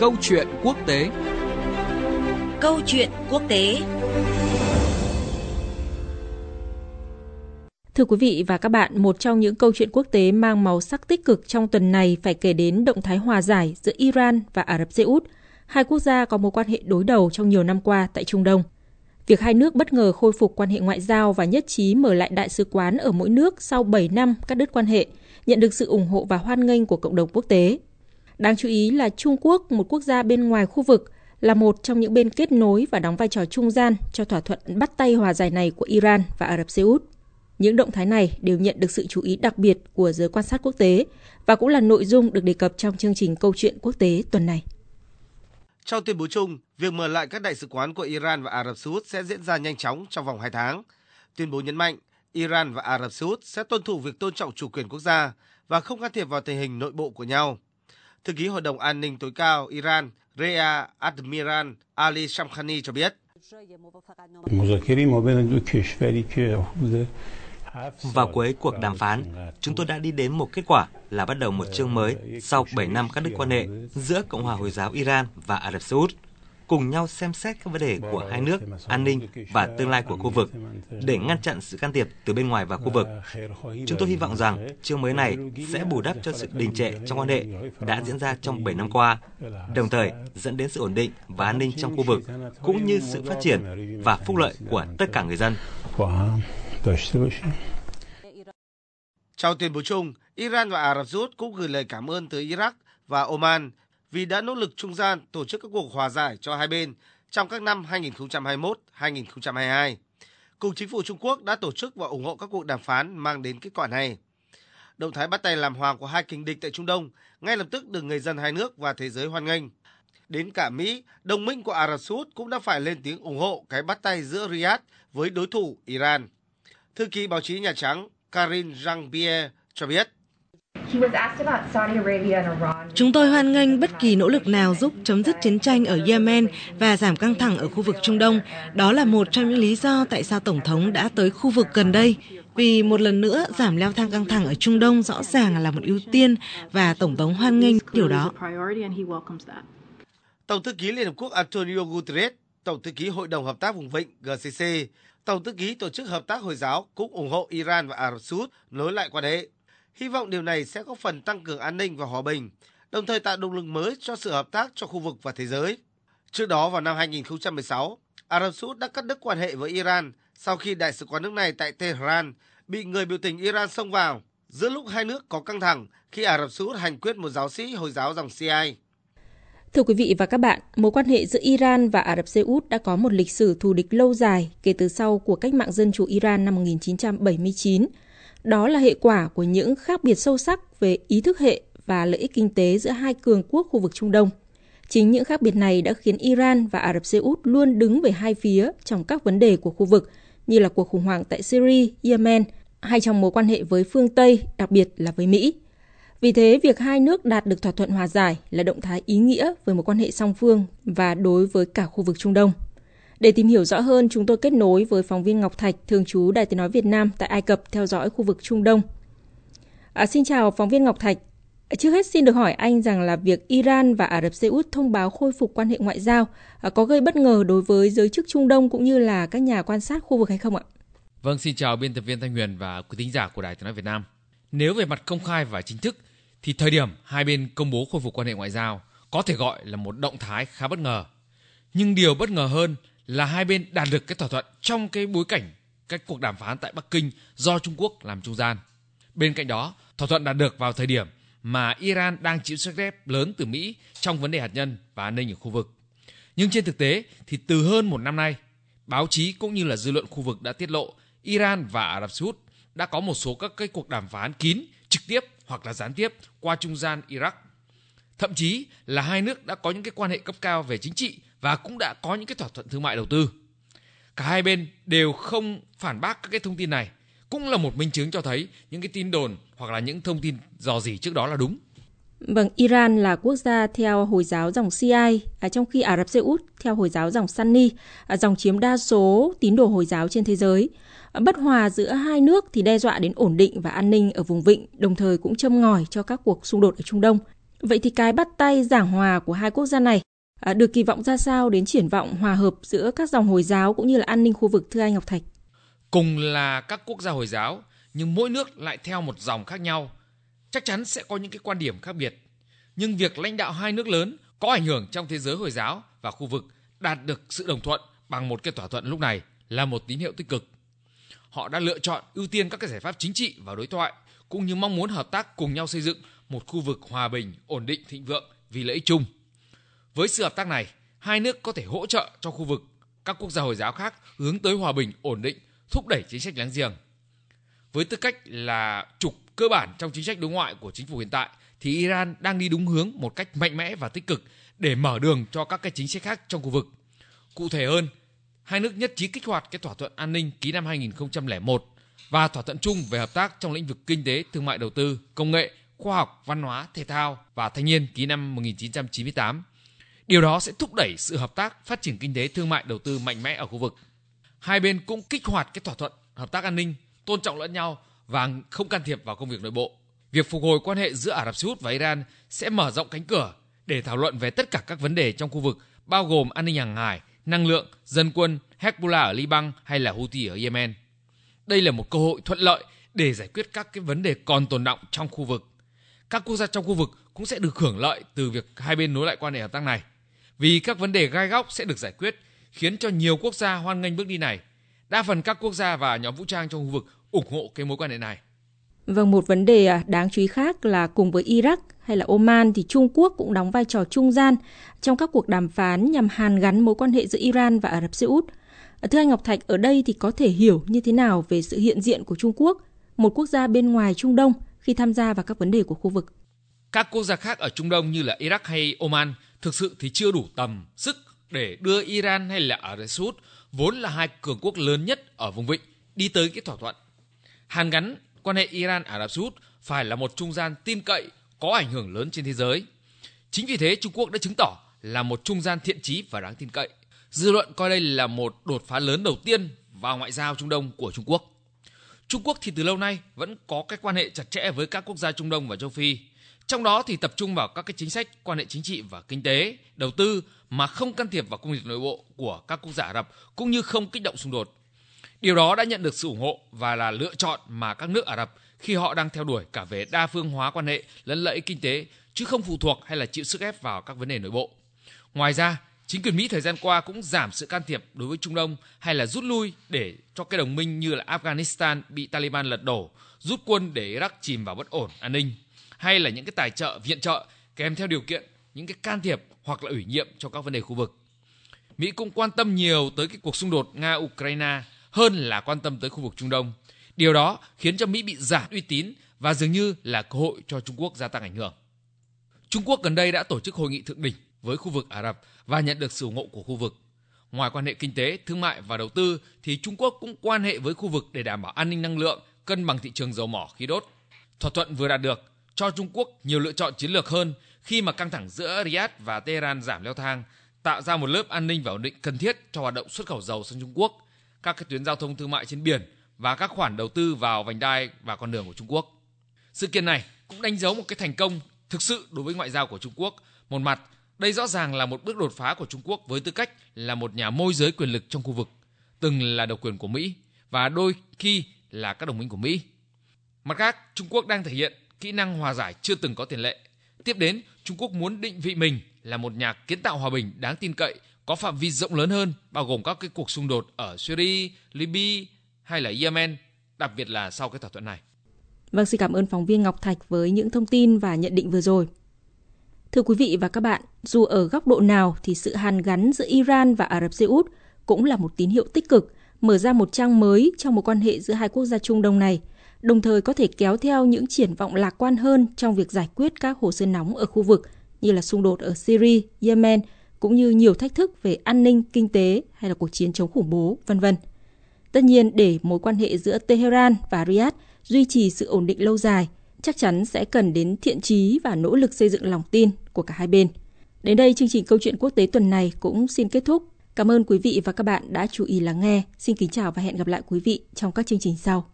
Câu chuyện quốc tế Câu chuyện quốc tế Thưa quý vị và các bạn, một trong những câu chuyện quốc tế mang màu sắc tích cực trong tuần này phải kể đến động thái hòa giải giữa Iran và Ả Rập Xê Út. Hai quốc gia có mối quan hệ đối đầu trong nhiều năm qua tại Trung Đông. Việc hai nước bất ngờ khôi phục quan hệ ngoại giao và nhất trí mở lại đại sứ quán ở mỗi nước sau 7 năm cắt đứt quan hệ, nhận được sự ủng hộ và hoan nghênh của cộng đồng quốc tế. Đáng chú ý là Trung Quốc, một quốc gia bên ngoài khu vực, là một trong những bên kết nối và đóng vai trò trung gian cho thỏa thuận bắt tay hòa giải này của Iran và Ả Rập Xê Út. Những động thái này đều nhận được sự chú ý đặc biệt của giới quan sát quốc tế và cũng là nội dung được đề cập trong chương trình câu chuyện quốc tế tuần này. Trong tuyên bố chung, việc mở lại các đại sứ quán của Iran và Ả Rập Xê Út sẽ diễn ra nhanh chóng trong vòng 2 tháng. Tuyên bố nhấn mạnh, Iran và Ả Rập Xê Út sẽ tuân thủ việc tôn trọng chủ quyền quốc gia và không can thiệp vào tình hình nội bộ của nhau. Thư ký Hội đồng An ninh tối cao Iran Rea Admiral Ali Shamkhani cho biết. Vào cuối cuộc đàm phán, chúng tôi đã đi đến một kết quả là bắt đầu một chương mới sau 7 năm cắt đứt quan hệ giữa Cộng hòa Hồi giáo Iran và Ả Rập Xê Út, cùng nhau xem xét các vấn đề của hai nước, an ninh và tương lai của khu vực để ngăn chặn sự can thiệp từ bên ngoài vào khu vực. Chúng tôi hy vọng rằng chương mới này sẽ bù đắp cho sự đình trệ trong quan hệ đã diễn ra trong 7 năm qua, đồng thời dẫn đến sự ổn định và an ninh trong khu vực, cũng như sự phát triển và phúc lợi của tất cả người dân. Trong tuyên bố chung, Iran và Ả Rập Xê Út cũng gửi lời cảm ơn tới Iraq và Oman vì đã nỗ lực trung gian tổ chức các cuộc hòa giải cho hai bên trong các năm 2021-2022. Cùng chính phủ Trung Quốc đã tổ chức và ủng hộ các cuộc đàm phán mang đến kết quả này. Động thái bắt tay làm hòa của hai kình địch tại Trung Đông ngay lập tức được người dân hai nước và thế giới hoan nghênh. Đến cả Mỹ, đồng minh của Ả Rập Xê Út cũng đã phải lên tiếng ủng hộ cái bắt tay giữa Riyadh với đối thủ Iran. Thư ký báo chí Nhà Trắng Karin Jean-Pierre cho biết. Chúng tôi hoan nghênh bất kỳ nỗ lực nào giúp chấm dứt chiến tranh ở Yemen và giảm căng thẳng ở khu vực Trung Đông. Đó là một trong những lý do tại sao Tổng thống đã tới khu vực gần đây. Vì một lần nữa, giảm leo thang căng thẳng ở Trung Đông rõ ràng là một ưu tiên và Tổng thống hoan nghênh điều đó. Tổng thư ký Liên Hợp Quốc Antonio Guterres, Tổng thư ký Hội đồng Hợp tác Vùng Vịnh GCC, Tổng thư ký Tổ chức Hợp tác Hồi giáo cũng ủng hộ Iran và Ả Rập Xê Út nối lại quan hệ. Hy vọng điều này sẽ góp phần tăng cường an ninh và hòa bình, đồng thời tạo động lực mới cho sự hợp tác cho khu vực và thế giới. Trước đó vào năm 2016, Ả Rập Xê Út đã cắt đứt quan hệ với Iran sau khi đại sứ quán nước này tại Tehran bị người biểu tình Iran xông vào giữa lúc hai nước có căng thẳng khi Ả Rập Xê Út hành quyết một giáo sĩ Hồi giáo dòng Shia. Thưa quý vị và các bạn, mối quan hệ giữa Iran và Ả Rập Xê Út đã có một lịch sử thù địch lâu dài kể từ sau cuộc cách mạng dân chủ Iran năm 1979. Đó là hệ quả của những khác biệt sâu sắc về ý thức hệ và lợi ích kinh tế giữa hai cường quốc khu vực Trung Đông. Chính những khác biệt này đã khiến Iran và Ả Rập Xê Út luôn đứng về hai phía trong các vấn đề của khu vực, như là cuộc khủng hoảng tại Syria, Yemen, hay trong mối quan hệ với phương Tây, đặc biệt là với Mỹ. Vì thế, việc hai nước đạt được thỏa thuận hòa giải là động thái ý nghĩa với mối quan hệ song phương và đối với cả khu vực Trung Đông. Để tìm hiểu rõ hơn, chúng tôi kết nối với phóng viên Ngọc Thạch, thường trú Đài Tiếng Nói Việt Nam tại Ai Cập theo dõi khu vực Trung Đông. À, xin chào phóng viên Ngọc Thạch. Trước hết xin được hỏi anh rằng là việc Iran và Ả Rập Xê Út thông báo khôi phục quan hệ ngoại giao à, có gây bất ngờ đối với giới chức Trung Đông cũng như là các nhà quan sát khu vực hay không ạ? Vâng, xin chào biên tập viên Thanh Huyền và quý thính giả của Đài Tiếng Nói Việt Nam. Nếu về mặt công khai và chính thức thì thời điểm hai bên công bố khôi phục quan hệ ngoại giao có thể gọi là một động thái khá bất ngờ. Nhưng điều bất ngờ hơn là hai bên đạt được cái thỏa thuận trong cái bối cảnh các cuộc đàm phán tại Bắc Kinh do Trung Quốc làm trung gian. Bên cạnh đó, thỏa thuận đạt được vào thời điểm mà Iran đang chịu sức ép lớn từ Mỹ trong vấn đề hạt nhân và an ninh ở khu vực. Nhưng trên thực tế thì từ hơn một năm nay, báo chí cũng như là dư luận khu vực đã tiết lộ Iran và Ả Rập Xê Út đã có một số các cái cuộc đàm phán kín trực tiếp hoặc là gián tiếp qua trung gian Iraq. Thậm chí là hai nước đã có những cái quan hệ cấp cao về chính trị và cũng đã có những cái thỏa thuận thương mại đầu tư. Cả hai bên đều không phản bác các cái thông tin này, cũng là một minh chứng cho thấy những cái tin đồn hoặc là những thông tin dò dỉ trước đó là đúng. Vâng, Iran là quốc gia theo Hồi giáo dòng Shiite à, trong khi Ả Rập Xê Út theo Hồi giáo dòng Sunni, à, dòng chiếm đa số tín đồ Hồi giáo trên thế giới. À, bất hòa giữa hai nước thì đe dọa đến ổn định và an ninh ở vùng vịnh, đồng thời cũng châm ngòi cho các cuộc xung đột ở Trung Đông. Vậy thì cái bắt tay giảng hòa của hai quốc gia này à, được kỳ vọng ra sao đến triển vọng hòa hợp giữa các dòng Hồi giáo cũng như là an ninh khu vực thưa anh Ngọc Thạch? Cùng là các quốc gia Hồi giáo nhưng mỗi nước lại theo một dòng khác nhau, chắc chắn sẽ có những cái quan điểm khác biệt. Nhưng việc lãnh đạo hai nước lớn có ảnh hưởng trong thế giới Hồi giáo và khu vực đạt được sự đồng thuận bằng một cái thỏa thuận lúc này là một tín hiệu tích cực. Họ đã lựa chọn ưu tiên các cái giải pháp chính trị và đối thoại cũng như mong muốn hợp tác cùng nhau xây dựng một khu vực hòa bình, ổn định, thịnh vượng vì lợi ích chung. Với sự hợp tác này, hai nước có thể hỗ trợ cho khu vực các quốc gia Hồi giáo khác hướng tới hòa bình, ổn định, thúc đẩy chính sách láng giềng. Với tư cách là trục cơ bản trong chính sách đối ngoại của chính phủ hiện tại thì Iran đang đi đúng hướng một cách mạnh mẽ và tích cực để mở đường cho các cái chính sách khác trong khu vực. Cụ thể hơn, hai nước nhất trí kích hoạt cái thỏa thuận an ninh ký năm 2001 và thỏa thuận chung về hợp tác trong lĩnh vực kinh tế, thương mại đầu tư, công nghệ, khoa học, văn hóa, thể thao và thanh niên ký năm 1998. Điều đó sẽ thúc đẩy sự hợp tác, phát triển kinh tế, thương mại, đầu tư mạnh mẽ ở khu vực. Hai bên cũng kích hoạt cái thỏa thuận hợp tác an ninh, tôn trọng lẫn nhau và không can thiệp vào công việc nội bộ. Việc phục hồi quan hệ giữa Ả Rập Xê Út và Iran sẽ mở rộng cánh cửa để thảo luận về tất cả các vấn đề trong khu vực, bao gồm an ninh hàng hải, năng lượng, dân quân, Hezbollah ở Liban hay là Houthi ở Yemen. Đây là một cơ hội thuận lợi để giải quyết các cái vấn đề còn tồn động trong khu vực. Các quốc gia trong khu vực cũng sẽ được hưởng lợi từ việc hai bên nối lại quan hệ hợp tác này. Vì các vấn đề gai góc sẽ được giải quyết, khiến cho nhiều quốc gia hoan nghênh bước đi này. Đa phần các quốc gia và nhóm vũ trang trong khu vực ủng hộ cái mối quan hệ này. Vâng, một vấn đề à, đáng chú ý khác là cùng với Iraq hay là Oman thì Trung Quốc cũng đóng vai trò trung gian trong các cuộc đàm phán nhằm hàn gắn mối quan hệ giữa Iran và Ả Rập Xê Út. Thưa anh Ngọc Thạch, ở đây thì có thể hiểu như thế nào về sự hiện diện của Trung Quốc, một quốc gia bên ngoài Trung Đông khi tham gia vào các vấn đề của khu vực? Các quốc gia khác ở Trung Đông như là Iraq hay Oman thực sự thì chưa đủ tầm, sức để đưa Iran hay là Ả Rập Xê Út vốn là hai cường quốc lớn nhất ở vùng vịnh đi tới cái thỏa thuận. Hàn gắn quan hệ Iran Ả Rập Xê Út phải là một trung gian tin cậy có ảnh hưởng lớn trên thế giới. Chính vì thế Trung Quốc đã chứng tỏ là một trung gian thiện trí và đáng tin cậy. Dư luận coi đây là một đột phá lớn đầu tiên vào ngoại giao Trung Đông của Trung Quốc. Trung Quốc thì từ lâu nay vẫn có cái quan hệ chặt chẽ với các quốc gia Trung Đông và châu Phi. Trong đó thì tập trung vào các cái chính sách quan hệ chính trị và kinh tế, đầu tư mà không can thiệp vào công việc nội bộ của các quốc gia Ả Rập cũng như không kích động xung đột. Điều đó đã nhận được sự ủng hộ và là lựa chọn mà các nước Ả Rập khi họ đang theo đuổi cả về đa phương hóa quan hệ lẫn lợi ích kinh tế chứ không phụ thuộc hay là chịu sức ép vào các vấn đề nội bộ. Ngoài ra, chính quyền Mỹ thời gian qua cũng giảm sự can thiệp đối với Trung Đông hay là rút lui để cho cái đồng minh như là Afghanistan bị Taliban lật đổ, rút quân để Iraq chìm vào bất ổn an ninh, hay là những cái tài trợ viện trợ kèm theo điều kiện những cái can thiệp hoặc là ủy nhiệm cho các vấn đề khu vực. Mỹ cũng quan tâm nhiều tới cái cuộc xung đột Nga-Ukraine hơn là quan tâm tới khu vực Trung Đông. Điều đó khiến cho Mỹ bị giảm uy tín và dường như là cơ hội cho Trung Quốc gia tăng ảnh hưởng. Trung Quốc gần đây đã tổ chức hội nghị thượng đỉnh với khu vực Ả Rập và nhận được sự ủng hộ của khu vực. Ngoài quan hệ kinh tế, thương mại và đầu tư thì Trung Quốc cũng quan hệ với khu vực để đảm bảo an ninh năng lượng, cân bằng thị trường dầu mỏ khí đốt. Thỏa thuận vừa đạt được cho Trung Quốc nhiều lựa chọn chiến lược hơn khi mà căng thẳng giữa Riyadh và Tehran giảm leo thang, tạo ra một lớp an ninh và ổn định cần thiết cho hoạt động xuất khẩu dầu sang Trung Quốc, các cái tuyến giao thông thương mại trên biển và các khoản đầu tư vào vành đai và con đường của Trung Quốc. Sự kiện này cũng đánh dấu một cái thành công thực sự đối với ngoại giao của Trung Quốc. Một mặt, đây rõ ràng là một bước đột phá của Trung Quốc với tư cách là một nhà môi giới quyền lực trong khu vực, từng là độc quyền của Mỹ và đôi khi là các đồng minh của Mỹ. Mặt khác, Trung Quốc đang thể hiện kỹ năng hòa giải chưa từng có tiền lệ. Tiếp đến, Trung Quốc muốn định vị mình là một nhà kiến tạo hòa bình đáng tin cậy, có phạm vi rộng lớn hơn, bao gồm các cái cuộc xung đột ở Syria, Libya hay là Yemen, đặc biệt là sau cái thỏa thuận này. Vâng, xin cảm ơn phóng viên Ngọc Thạch với những thông tin và nhận định vừa rồi. Thưa quý vị và các bạn, dù ở góc độ nào thì sự hàn gắn giữa Iran và Ả Rập Xê Út cũng là một tín hiệu tích cực, mở ra một trang mới trong mối quan hệ giữa hai quốc gia Trung Đông này, đồng thời có thể kéo theo những triển vọng lạc quan hơn trong việc giải quyết các hồ sơ nóng ở khu vực như là xung đột ở Syria, Yemen cũng như nhiều thách thức về an ninh, kinh tế hay là cuộc chiến chống khủng bố, vân vân. Tất nhiên, để mối quan hệ giữa Tehran và Riyadh duy trì sự ổn định lâu dài, chắc chắn sẽ cần đến thiện trí và nỗ lực xây dựng lòng tin của cả hai bên. Đến đây, chương trình Câu chuyện quốc tế tuần này cũng xin kết thúc. Cảm ơn quý vị và các bạn đã chú ý lắng nghe. Xin kính chào và hẹn gặp lại quý vị trong các chương trình sau.